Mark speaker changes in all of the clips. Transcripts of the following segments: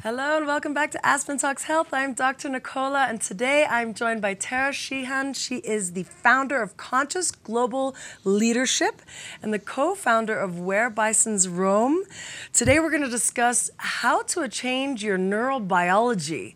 Speaker 1: Hello and welcome back to Aspen Talks Health. I'm Dr. Nicola, and today I'm joined by Tara Sheahan. She is the founder of Conscious Global Leadership and the co founder of Where Bisons Roam. Today we're going to discuss how to change your neurobiology.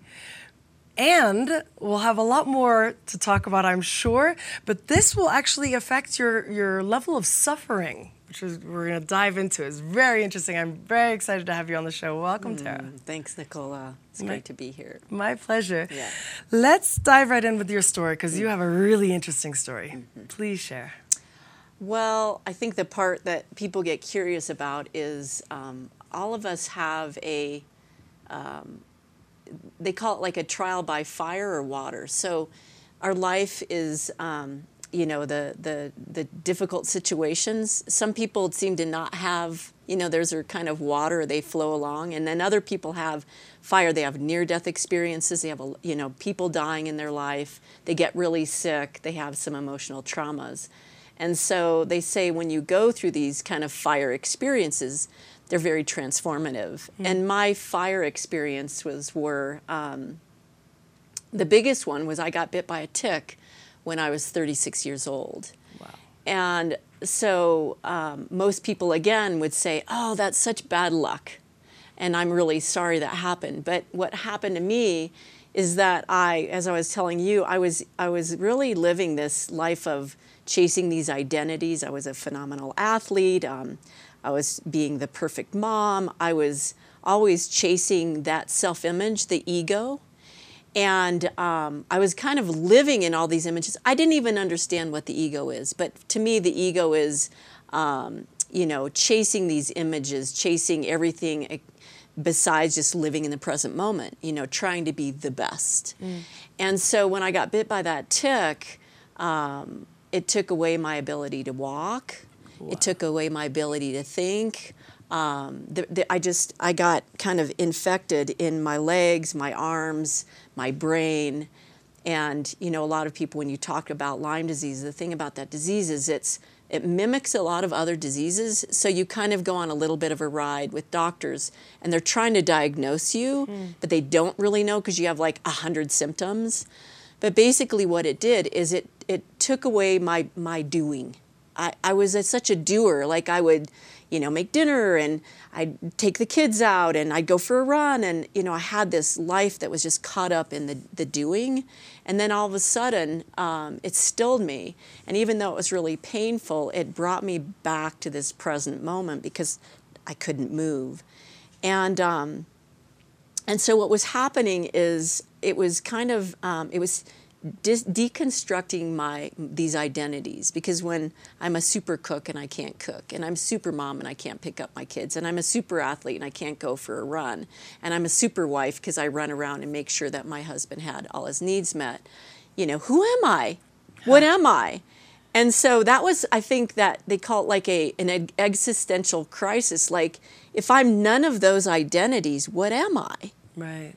Speaker 1: And we'll have a lot more to talk about, I'm sure, but this will actually affect your, your level of suffering which is we're going to dive into. It's very interesting. I'm very excited to have you on the show. Welcome, mm, Tara.
Speaker 2: Thanks, Nicola. It's my, great to be here.
Speaker 1: My pleasure. Yeah. Let's dive right in with your story because you have a really interesting story. Mm-hmm. Please share.
Speaker 2: Well, I think the part that people get curious about is um, all of us have a, um, they call it like a trial by fire or water. So our life is um, you know the the the difficult situations. Some people seem to not have you know there's a kind of water they flow along and then other people have fire. They have near death experiences. They have a, you know people dying in their life. They get really sick. They have some emotional traumas. And so they say when you go through these kind of fire experiences they're very transformative. Mm. and my fire experience was were um, the biggest one was i got bit by a tick when I was 36 years old. Wow. And so um, most people, again, would say, oh, that's such bad luck. And I'm really sorry that happened. But what happened to me is that I, as I was telling you, I was, I was really living this life of chasing these identities. I was a phenomenal athlete. Um, I was being the perfect mom. I was always chasing that self image, the ego and um, I was kind of living in all these images. I didn't even understand what the ego is, but to me, the ego is, um, you know, chasing these images, chasing everything eh, besides just living in the present moment, you know, trying to be the best. Mm. And so when I got bit by that tick, um, it took away my ability to walk, wow. it took away my ability to think um, the, the, I just I got kind of infected in my legs, my arms, my brain, and you know a lot of people when you talk about Lyme disease, the thing about that disease is it's it mimics a lot of other diseases, so you kind of go on a little bit of a ride with doctors, and they're trying to diagnose you, mm. but they don't really know because you have like a hundred symptoms. But basically, what it did is it it took away my my doing. I, I was a, such a doer. Like I would, you know, make dinner and I'd take the kids out and I'd go for a run. And, you know, I had this life that was just caught up in the, the doing. And then all of a sudden, um, it stilled me. And even though it was really painful, it brought me back to this present moment because I couldn't move. And, um, and so what was happening is it was kind of, um, it was, deconstructing my these identities because when I'm a super cook and I can't cook and I'm super mom and I can't pick up my kids and I'm a super athlete and I can't go for a run and I'm a super wife because I run around and make sure that my husband had all his needs met you know who am I? What am I? And so that was I think that they call it like a an existential crisis like if I'm none of those identities what am I?
Speaker 1: Right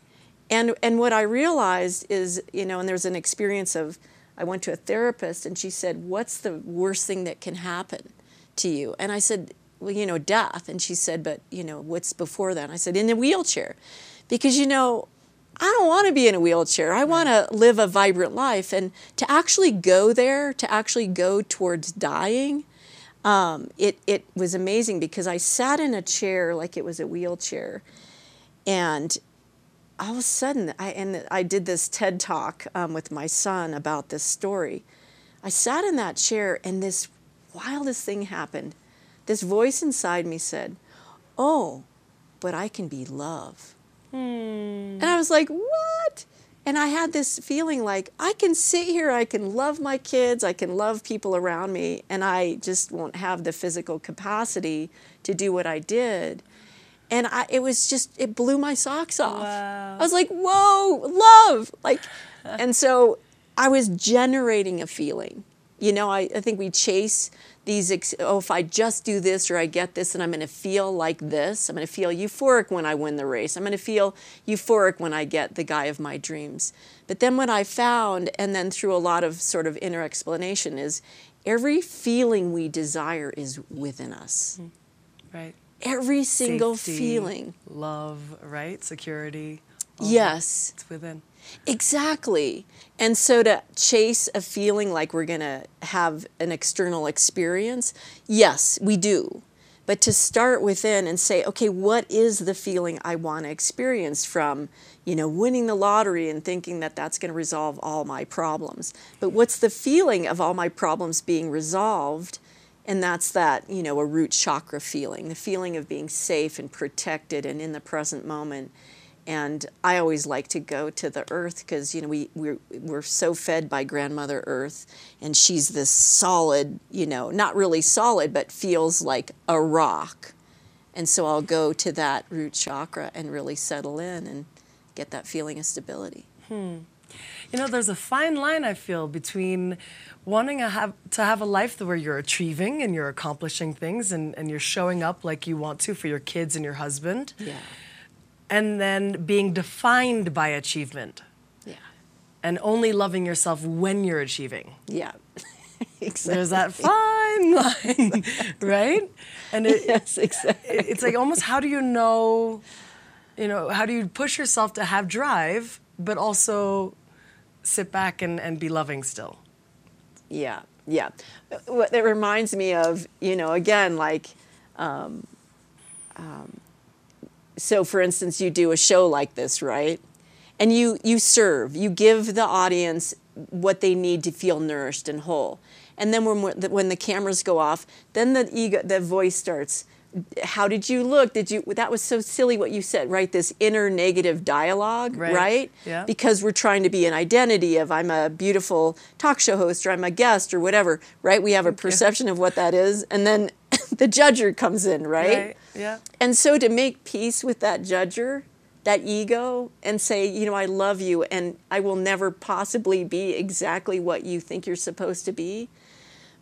Speaker 2: and and what I realized is, you know, and there's an experience of I went to a therapist and she said, "What's the worst thing that can happen to you?" And I said, "Well, you know, death." And she said, "But, you know, what's before that?" I said, "In a wheelchair." Because you know, I don't want to be in a wheelchair. I want to live a vibrant life and to actually go there, to actually go towards dying, um, it, it was amazing because I sat in a chair like it was a wheelchair. And all of a sudden, I, and I did this TED talk um, with my son about this story. I sat in that chair, and this wildest thing happened. This voice inside me said, Oh, but I can be love. Hmm. And I was like, What? And I had this feeling like I can sit here, I can love my kids, I can love people around me, and I just won't have the physical capacity to do what I did and I, it was just it blew my socks off. Wow. I was like, "Whoa, love!" Like, and so I was generating a feeling. You know, I, I think we chase these. Ex- oh, if I just do this or I get this, and I'm going to feel like this. I'm going to feel euphoric when I win the race. I'm going to feel euphoric when I get the guy of my dreams. But then what I found, and then through a lot of sort of inner explanation, is every feeling we desire is within us. Mm.
Speaker 1: Right
Speaker 2: every single
Speaker 1: Safety,
Speaker 2: feeling.
Speaker 1: love, right? Security.
Speaker 2: Yes.
Speaker 1: It's within.
Speaker 2: Exactly. And so to chase a feeling like we're going to have an external experience, yes, we do. But to start within and say, okay, what is the feeling I want to experience from, you know, winning the lottery and thinking that that's going to resolve all my problems? But what's the feeling of all my problems being resolved? And that's that, you know, a root chakra feeling, the feeling of being safe and protected and in the present moment. And I always like to go to the earth because you know we we're, we're so fed by grandmother earth and she's this solid you know not really solid but feels like a rock. And so I'll go to that root chakra and really settle in and get that feeling of stability hmm.
Speaker 1: You know, there's a fine line I feel between wanting to have to have a life where you're achieving and you're accomplishing things and, and you're showing up like you want to for your kids and your husband,
Speaker 2: yeah.
Speaker 1: And then being defined by achievement.
Speaker 2: Yeah.
Speaker 1: And only loving yourself when you're achieving.
Speaker 2: yeah. Exactly.
Speaker 1: There's that fine line, right? And it,
Speaker 2: yes exactly.
Speaker 1: it's like almost how do you know, you know, how do you push yourself to have drive, but also sit back and, and be loving still?
Speaker 2: Yeah, yeah. That reminds me of, you know, again, like, um, um, so for instance, you do a show like this, right? And you you serve, you give the audience what they need to feel nourished and whole. And then when when the cameras go off, then the ego, the voice starts. How did you look? Did you? That was so silly what you said, right? This inner negative dialogue,
Speaker 1: Right.
Speaker 2: right?
Speaker 1: Yeah.
Speaker 2: because we're trying to be an identity of I'm a beautiful talk show host or I'm a guest or whatever, right? We have a perception of what that is, and then the judger comes in, right?
Speaker 1: Yeah.
Speaker 2: And so to make peace with that judger, that ego, and say, you know, I love you and I will never possibly be exactly what you think you're supposed to be.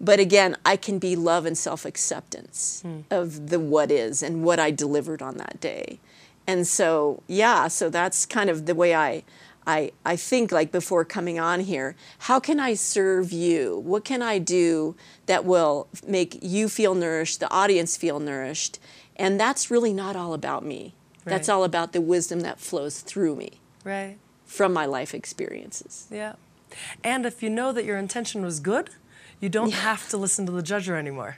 Speaker 2: But again, I can be love and self acceptance hmm. of the what is and what I delivered on that day. And so, yeah, so that's kind of the way I, I, I think like before coming on here, how can I serve you? What can I do that will make you feel nourished, the audience feel nourished? And that's really not all about me. That's all about the wisdom that flows through me
Speaker 1: Right.
Speaker 2: from my life experiences.
Speaker 1: Yeah. And if you know that your intention was good, you don't have to listen to the judger anymore.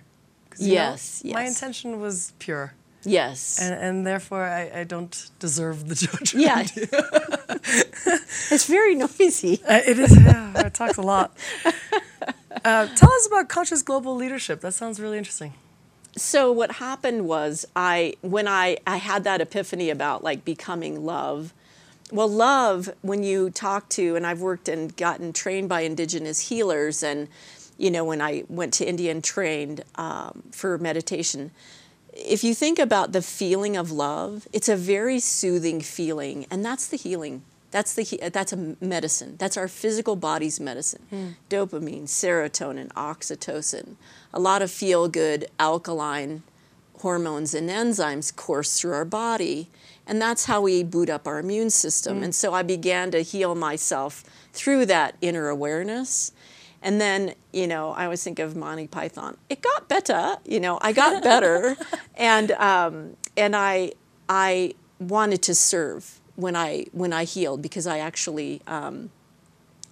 Speaker 1: you know,
Speaker 2: Yes,
Speaker 1: My intention was pure.
Speaker 2: Yes.
Speaker 1: And, and therefore, I, I don't deserve the judger.
Speaker 2: yeah. it's very noisy.
Speaker 1: Uh, it is. Yeah, it talks a lot. Uh, tell us about conscious global leadership. That sounds really interesting.
Speaker 2: so what happened was i when i i had that epiphany about like becoming love well love when you talk to and i've worked and gotten trained by indigenous healers and you know when i went to india and trained um, for meditation. If you think about the feeling of love it's a very soothing feeling and that's the healing. That's the he- that's a medicine. That's our physical body's medicine. Dopamine serotonin oxytocin a lot of feel good alkaline hormones and enzymes course through our body and that's how we boot up our immune system. And so i began to heal myself through that inner awareness and then you know i always think of monty python it got better you know i got better and um, and i i wanted to serve when i when i healed because i actually um,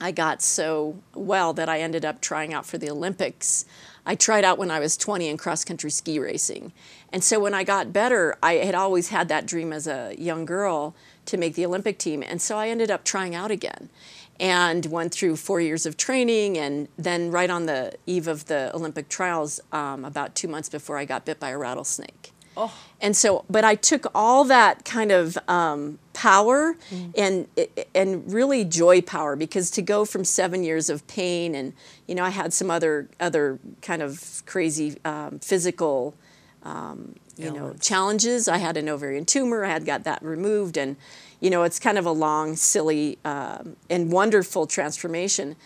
Speaker 2: I got so well that I ended up trying out for the Olympics. I tried out when I was 20 in cross country ski racing. And so when I got better, I had always had that dream as a young girl to make the Olympic team. And so I ended up trying out again and went through four years of training. And then, right on the eve of the Olympic trials, um, about two months before, I got bit by a rattlesnake.
Speaker 1: Oh,
Speaker 2: And so, but I took all that kind of um, power and and really joy power because to go from seven years of pain and you know I had some other other kind of crazy um, physical um, you know challenges. I had an ovarian tumor. I had got that removed, and you know it's kind of a long, silly, um, and wonderful transformation.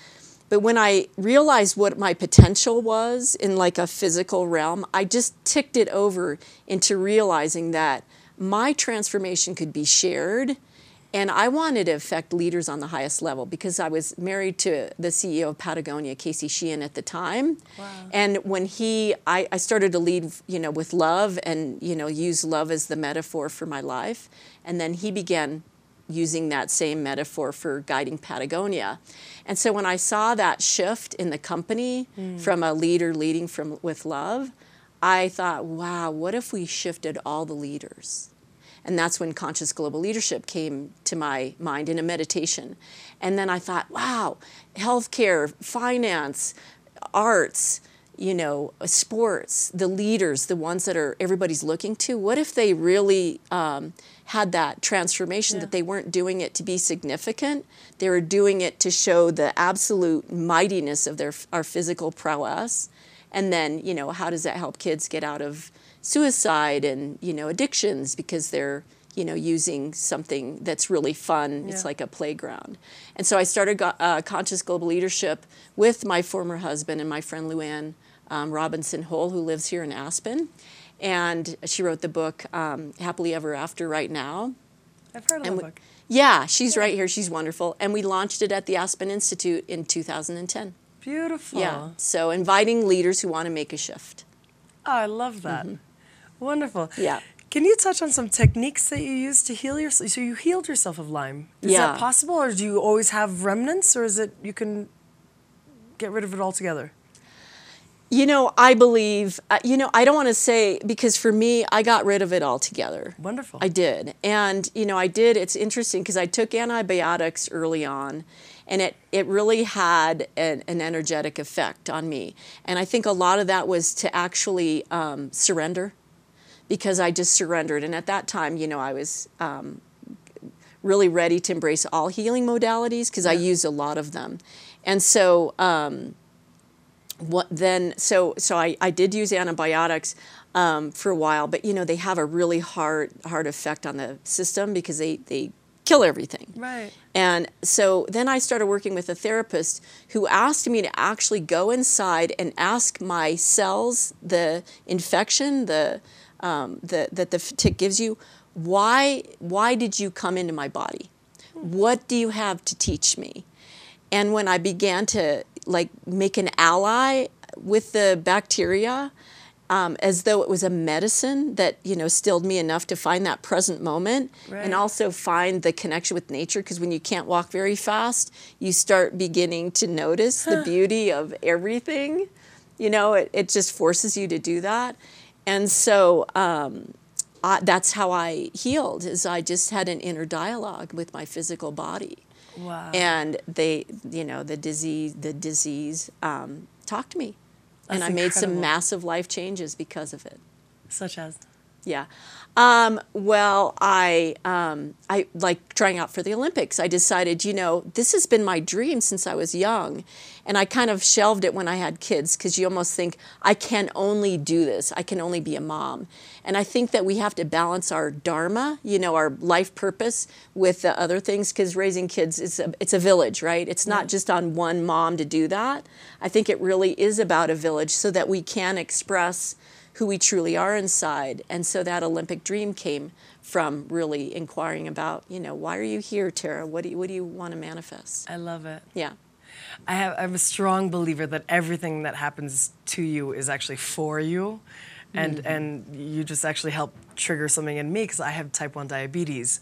Speaker 2: But when I realized what my potential was in like a physical realm, I just ticked it over into realizing that my transformation could be shared And I wanted to affect leaders on the highest level because I was married to the CEO of Patagonia, Casey Sheahan, at the time.
Speaker 1: Wow.
Speaker 2: And when he, I, I started to lead, you know, with love and, you know, use love as the metaphor for my life. And then he began using that same metaphor for guiding Patagonia. And so when I saw that shift in the company hmm. from a leader leading from with love, I thought, wow, what if we shifted all the leaders? And that's when conscious global leadership came to my mind in a meditation. And then I thought, wow, healthcare, finance, arts, you know, sports, the leaders, the ones that are everybody's looking to, what if they really um, had that transformation
Speaker 1: Yeah.
Speaker 2: that they weren't doing it to be significant? They were doing it to show the absolute mightiness of their our physical prowess. And then, you know, how does that help kids get out of suicide and, you know, addictions because they're, you know, using something that's really fun. It's like a playground. And so I started uh, Conscious Global Leadership with my former husband and my friend Luann um, Robinson Hull, who lives here in Aspen. And she wrote the book um, Happily Ever After right now.
Speaker 1: I've heard of
Speaker 2: And
Speaker 1: the book.
Speaker 2: Yeah, she's right here. She's wonderful. And we launched it at the Aspen Institute in 2010.
Speaker 1: Beautiful.
Speaker 2: Yeah. So inviting leaders who want to make a shift.
Speaker 1: Oh, I love that. Wonderful.
Speaker 2: Yeah.
Speaker 1: Can you touch on some techniques that you use to heal yourself? So you healed yourself of Lyme. Is
Speaker 2: Yeah.
Speaker 1: that possible, or do you always have remnants, or is it you can get rid of it altogether?
Speaker 2: You know, I believe, uh, you know, I don't want to say, because for me, I got rid of it altogether.
Speaker 1: Wonderful.
Speaker 2: I did. And, you know, I did. It's interesting because I took antibiotics early on and it, it really had an, an energetic effect on me. And I think a lot of that was to actually um, surrender because I just surrendered. And at that time, you know, I was um, really ready to embrace all healing modalities because I used a lot of them. And so, um, what then so so I, I did use antibiotics um, for a while but you know they have a really hard hard effect on the system because they they kill everything
Speaker 1: Right.
Speaker 2: and so then I started working with a therapist who asked me to actually go inside and ask my cells, the infection, the, um, the that the tick gives you, why why did you come into my body? What do you have to teach me? And when I began to like make an ally with the bacteria, um, as though it was a medicine that you know stilled me enough to find that present moment
Speaker 1: Right.
Speaker 2: and also find the connection with nature because when you can't walk very fast you start beginning to notice the beauty of everything you know it, it just forces you to do that and so um, I, that's how i healed is i just had an inner dialogue with my physical body
Speaker 1: Wow.
Speaker 2: and they you know the disease the disease um, talked to me and
Speaker 1: That's
Speaker 2: i made some massive life changes because of it
Speaker 1: Such as.
Speaker 2: Yeah. Um, well, I um, I like trying out for the Olympics. I decided, you know, this has been my dream since I was young, and I kind of shelved it when I had kids because you almost think I can only do this. I can only be a mom, and I think that we have to balance our dharma, you know, our life purpose with the other things because raising kids is a, it's a village, right? It's not just on one mom to do that. I think it really is about a village so that we can express who we truly are inside. And so that Olympic dream came from really inquiring about, you know, why are you here, Tara? What do you, what do you want to manifest?
Speaker 1: I love it.
Speaker 2: Yeah.
Speaker 1: I have I'm a strong believer that everything that happens to you is actually for you. And mm-hmm. and you just actually help trigger something in me because I have type 1 diabetes.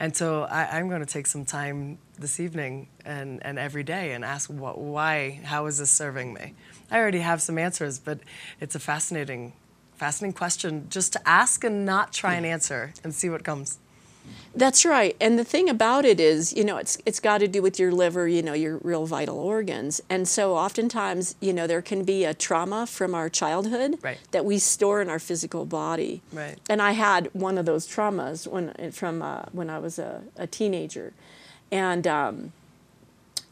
Speaker 1: And so I, I'm going to take some time this evening and, and every day and ask what, why, how is this serving me? I already have some answers, but it's a fascinating, fascinating question just to ask and not try and answer and see what comes.
Speaker 2: That's right. And the thing about it is, you know, it's it's got to do with your liver, you know, your real vital organs. And so oftentimes, you know, there can be a trauma from our childhood
Speaker 1: Right.
Speaker 2: that we store in our physical body.
Speaker 1: Right.
Speaker 2: And I had one of those traumas when from uh, when I was a, a teenager. And um,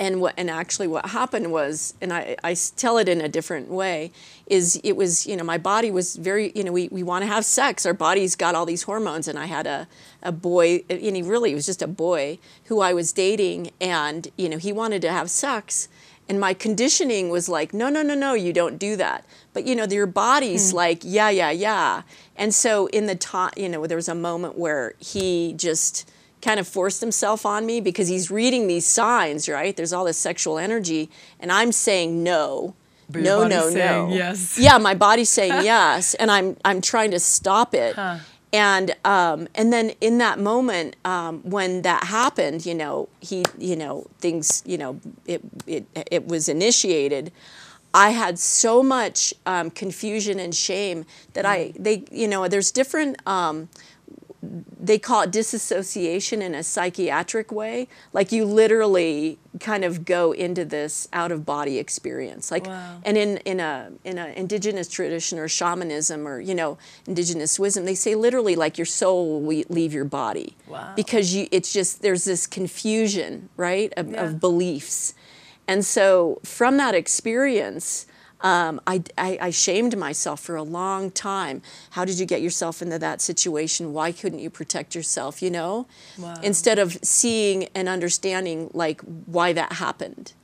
Speaker 2: and what and actually what happened was and I, I tell it in a different way is it was you know my body was very you know we, we want to have sex. Our body's got all these hormones and i had a, a boy and he really was just a boy who i was dating and you know he wanted to have sex. And my conditioning was like no no no no you don't do that. But you know your body's hmm. like yeah yeah yeah. And so in the time you know there was a moment where he just kind of forced himself on me because he's reading these signs, right? There's all this sexual energy, and I'm saying no.
Speaker 1: But
Speaker 2: no, no, no.
Speaker 1: yes.
Speaker 2: Yeah, my body's saying yes, and I'm I'm trying to stop it.
Speaker 1: Huh.
Speaker 2: And um, and then in that moment um, when that happened, you know, he, you know, things, you know, it it it was initiated. I had so much um, confusion and shame that I they you know there's different um, they call it disassociation in a psychiatric way. Like you literally kind of go into this out of body experience. Like
Speaker 1: Wow.
Speaker 2: and in in a in a indigenous tradition or shamanism or you know indigenous wisdom, they say literally like your soul will we- leave your body.
Speaker 1: Wow.
Speaker 2: Because you it's just there's this confusion, right, of,
Speaker 1: Yeah.
Speaker 2: of beliefs. And so from that experience, um, I, I, I shamed myself for a long time. How did you get yourself into that situation? Why couldn't you protect yourself, you know?
Speaker 1: Wow.
Speaker 2: Instead of seeing and understanding like why that happened.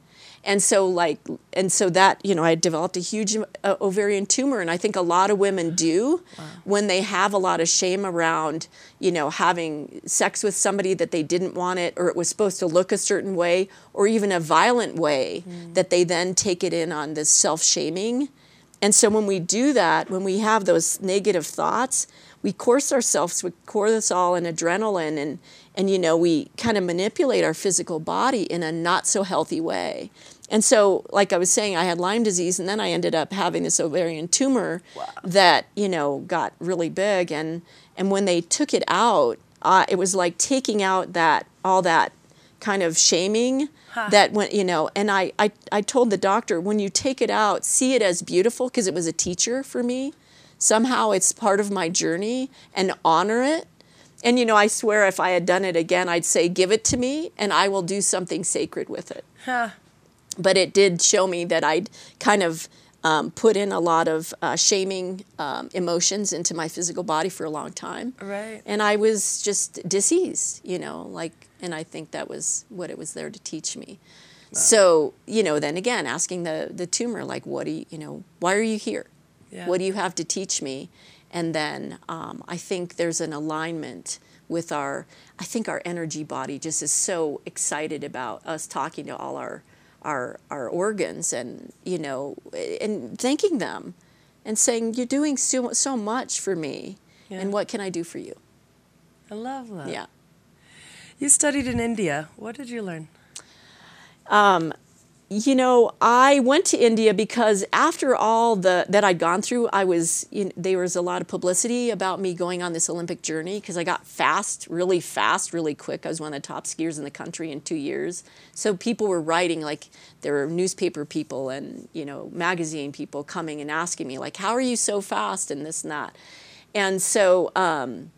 Speaker 2: And so like and so that, you know, I developed a huge uh, ovarian tumor and I think a lot of women do when they have a lot of shame around, you know, having sex with somebody that they didn't want it or it was supposed to look a certain way or even a violent way that they then take it in on this self-shaming. And so when we do that, when we have those negative thoughts, we course ourselves with cortisol and adrenaline and and you know, we kind of manipulate our physical body in a not so healthy way. And so, like I was saying, I had Lyme disease, and then I ended up having this ovarian tumor that you know got really big. And and when they took it out, uh, it was like taking out that all that kind of shaming that went you know and I, I i told the doctor when you take it out see it as beautiful because it was a teacher for me. Somehow it's part of my journey and honor it. And you know i swear if i had done it again i'd say give it to me and i will do something sacred with it.
Speaker 1: Huh.
Speaker 2: But it did show me that I'd kind of um, put in a lot of uh, shaming um, emotions into my physical body for a long time.
Speaker 1: Right.
Speaker 2: And I was just diseased, you know, like, and I think that was what it was there to teach me. So, you know, then again, asking the, the tumor, like, what do you, you know, why are you here?
Speaker 1: Yeah.
Speaker 2: What do you have to teach me? And then um, I think there's an alignment with our, I think our energy body just is so excited about us talking to all our, our, our organs and, you know, and thanking them and saying, you're doing so, so much for me.
Speaker 1: Yeah.
Speaker 2: And what can I do for you?
Speaker 1: I love that.
Speaker 2: Yeah.
Speaker 1: You studied in India. What did you learn?
Speaker 2: Um, You know, I went to India because after all the that I'd gone through, I was you know, there was a lot of publicity about me going on this Olympic journey because I got fast, really fast, really quick. I was one of the top skiers in the country in two years. So people were writing like there were newspaper people and you know magazine people coming and asking me like, "How are you so fast?" and this and that. And so um,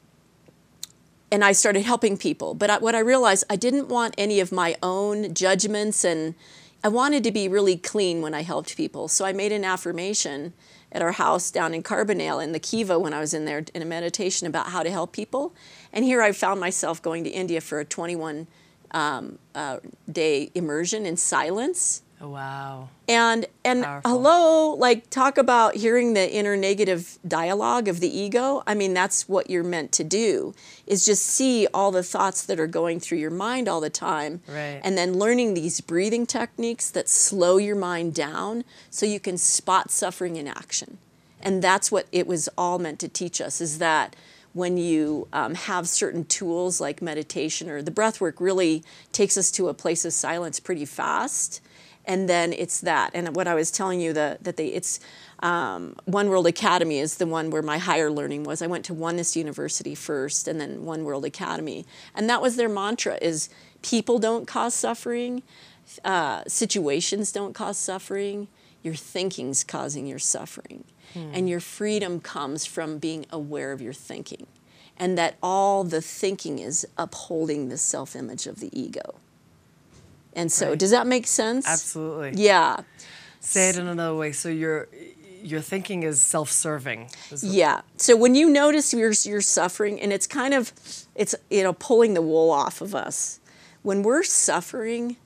Speaker 2: and I started helping people. But I, what I realized, I didn't want any of my own judgments, and I wanted to be really clean when I helped people. So I made an affirmation at our house down in Carbondale in the Kiva when I was in there in a meditation about how to help people. And here I found myself going to India for a 21 um, uh, day immersion in silence
Speaker 1: Oh, wow.
Speaker 2: and and
Speaker 1: Powerful.
Speaker 2: hello like talk about hearing the inner negative dialogue of the ego i mean that's what you're meant to do is just see all the thoughts that are going through your mind all the time
Speaker 1: Right.
Speaker 2: and then learning these breathing techniques that slow your mind down so you can spot suffering in action and that's what it was all meant to teach us is that when you um, have certain tools like meditation or the breath work really takes us to a place of silence pretty fast and then it's that. And what i was telling you the, that they it's um, one world academy is the one where my higher learning was. I went to oneness university first and then one world academy. And that was their mantra is people don't cause suffering uh, situations don't cause suffering your thinking's causing your suffering. And your freedom comes from being aware of your thinking. And that all the thinking is upholding the self-image of the ego and so
Speaker 1: Right.
Speaker 2: does that make sense
Speaker 1: Absolutely.
Speaker 2: yeah
Speaker 1: Say it in another way. So your your thinking is self-serving. Is
Speaker 2: Yeah. So when you notice you're you're suffering, and it's kind of, it's you know pulling the wool off of us. When we're suffering,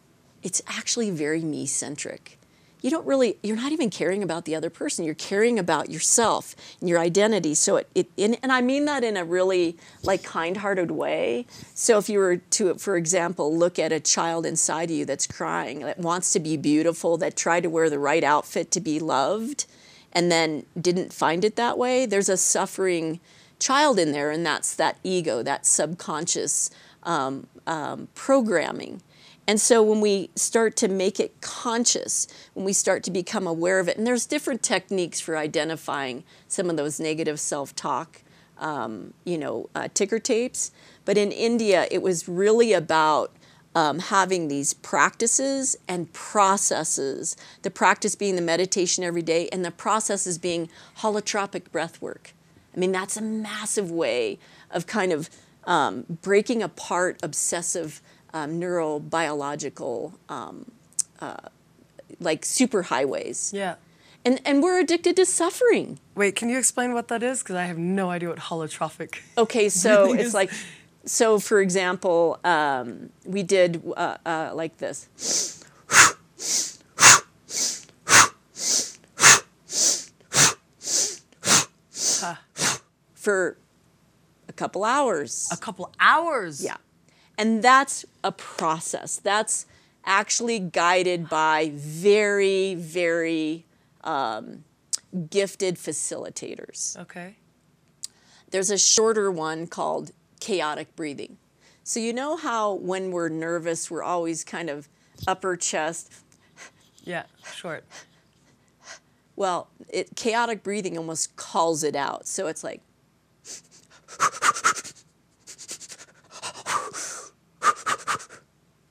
Speaker 2: it's actually very me centric. You don't really you're not even caring about the other person. You're caring about yourself and your identity. So it, it and, and i mean that in a really like kind-hearted way. So if you were to for example look at a child inside of you that's crying that wants to be beautiful that tried to wear the right outfit to be loved and then didn't find it that way there's a suffering child in there and that's that ego that subconscious um, um, programming and so when we start to make it conscious, when we start to become aware of it, and there's different techniques for identifying some of those negative self-talk, um, you know, uh, ticker tapes. But in India, it was really about um, having these practices and processes. The practice being the meditation every day, and the processes being holotropic breath work. I mean, that's a massive way of kind of um, breaking apart obsessive um, neurobiological, um, uh, like superhighways.
Speaker 1: Yeah.
Speaker 2: And, and we're addicted to suffering.
Speaker 1: Wait, can you explain what that is? Because I have no idea what holotropic.
Speaker 2: Okay, so
Speaker 1: breathing
Speaker 2: it's
Speaker 1: is.
Speaker 2: like, so for example, um, we did uh, uh, like this.
Speaker 1: Huh.
Speaker 2: For a couple hours.
Speaker 1: A couple hours.
Speaker 2: Yeah. And that's a process. That's actually guided by very, very um, gifted facilitators.
Speaker 1: Okay.
Speaker 2: There's a shorter one called chaotic breathing. So, you know how when we're nervous, we're always kind of upper chest?
Speaker 1: Yeah, short.
Speaker 2: Well, it, chaotic breathing almost calls it out. So it's like,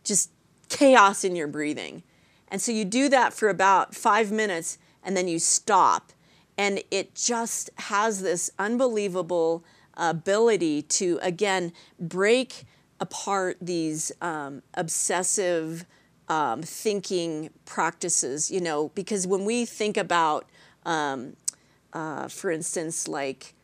Speaker 2: just chaos in your breathing. And so you do that for about five minutes and then you stop. And it just has this unbelievable ability to, again, break apart these um, obsessive um, thinking practices, you know, because when we think about, um, uh, for instance, like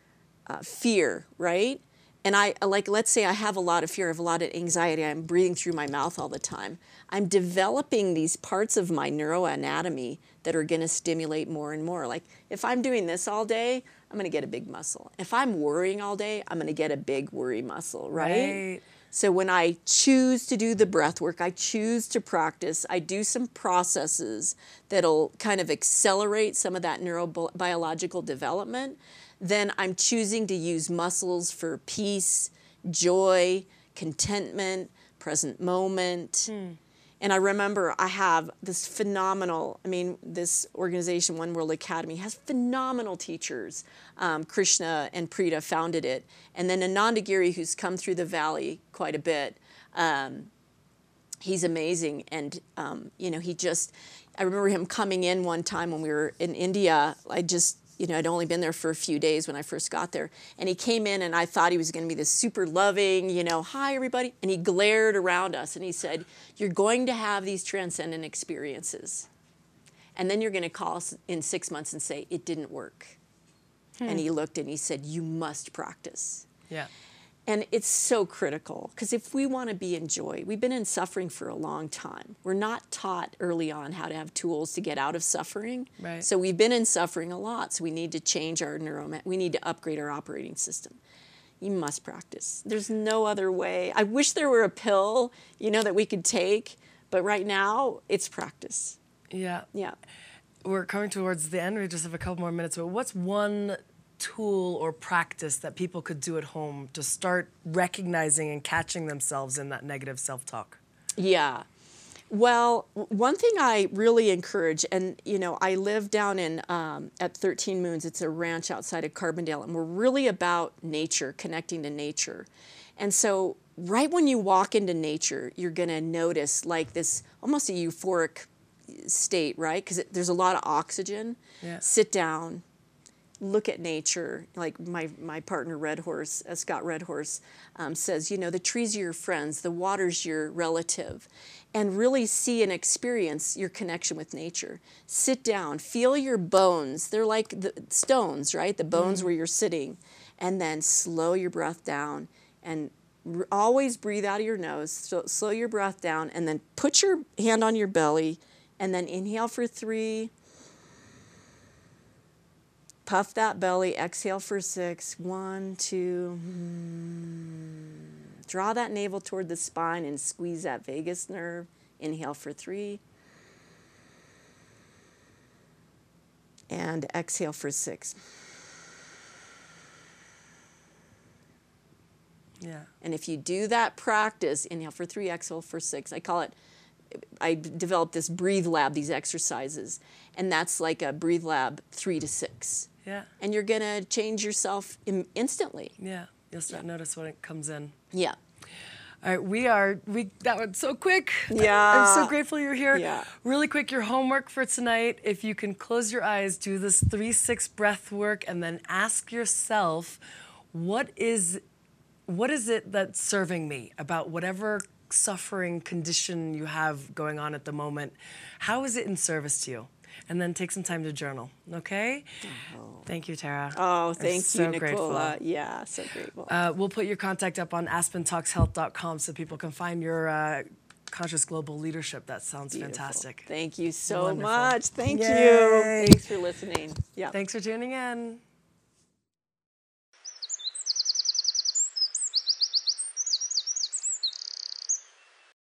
Speaker 2: uh, fear, right? And I like let's say I have a lot of fear, I have a lot of anxiety, I'm breathing through my mouth all the time. I'm developing these parts of my neuroanatomy that are going to stimulate more and more. Like if I'm doing this all day, I'm going to get a big muscle. If I'm worrying all day, I'm going to get a big worry muscle, right?
Speaker 1: Right.
Speaker 2: So when I choose to do the breath work, I choose to practice, I do some processes that'll kind of accelerate some of that neurobiological development, then I'm choosing to use muscles for peace, joy, contentment, present moment. And I remember I have this phenomenal, I mean, this organization, One World Academy, has phenomenal teachers. Um, Krishna and Preetha founded it. And then Ananda Giri, who's come through the valley quite a bit, um, he's amazing. And, um, you know, he just, I remember him coming in one time when we were in India. I just, you know, I'd only been there for a few days when I first got there. And he came in and I thought he was going to be this super loving, you know, hi everybody. And he glared around us and he said, You're going to have these transcendent experiences. And then you're going to call us in six months and say, It didn't work. And hmm. he looked and he said, You must practice.
Speaker 1: Yeah.
Speaker 2: And it's so critical because if we want to be in joy, we've been in suffering for a long time. We're not taught early on how to have tools to get out of suffering.
Speaker 1: Right.
Speaker 2: So we've been in suffering a lot. So we need to change our neuro. We need to upgrade our operating system. You must practice. There's no other way. I wish there were a pill, you know, that we could take, but right now it's practice.
Speaker 1: Yeah.
Speaker 2: Yeah.
Speaker 1: We're coming towards the end. We just have a couple more minutes. But what's one tool or practice that people could do at home to start recognizing and catching themselves in that negative self talk?
Speaker 2: Yeah. Well, one thing I really encourage, and you know, I live down in um, at 13 Moons. It's a ranch outside of Carbondale, and we're really about nature, connecting to nature. And so, right when you walk into nature, you're going to notice like this almost a euphoric state, right? Because there's a lot of oxygen.
Speaker 1: Yeah.
Speaker 2: Sit down, look at nature. Like my, my partner, Red Horse, uh, Scott Red Horse, um, says, you know, the trees are your friends, the water's your relative. And really see and experience your connection with nature. Sit down, feel your bones. They're like the stones, right? The bones where you're sitting. And then slow your breath down and r- always breathe out of your nose. So, slow your breath down and then put your hand on your belly And then inhale for three. Puff that belly. Exhale for six. One, two. Hmm. Draw that navel toward the spine and squeeze that vagus nerve. Inhale for three. And exhale for six.
Speaker 1: Yeah.
Speaker 2: And if you do that practice, inhale for three, exhale for six. I call it, I developed this breathe lab, these exercises. And that's like a breathe lab three to six.
Speaker 1: Yeah.
Speaker 2: And you're going to change yourself in, instantly.
Speaker 1: Yeah. You'll start notice when it comes in.
Speaker 2: Yeah.
Speaker 1: All right, we are we that went so quick.
Speaker 2: Yeah.
Speaker 1: I'm so grateful you're here.
Speaker 2: Yeah.
Speaker 1: Really quick, your homework for tonight. If you can close your eyes, do this three six breath work, and then ask yourself, what is what is it that's serving me about whatever suffering condition you have going on at the moment? How is it in service to you? And then take some time to journal. Okay. Oh. Thank you, Tara.
Speaker 2: Oh, thank
Speaker 1: so
Speaker 2: you,
Speaker 1: grateful.
Speaker 2: Nicola. Yeah, so grateful.
Speaker 1: Uh, we'll put your contact up on aspentalkshealth.com so people can find your uh, conscious global leadership. That sounds
Speaker 2: Beautiful.
Speaker 1: fantastic.
Speaker 2: Thank you so
Speaker 1: Wonderful.
Speaker 2: much. Thank you. Thanks for listening. Yeah.
Speaker 1: Thanks for tuning in.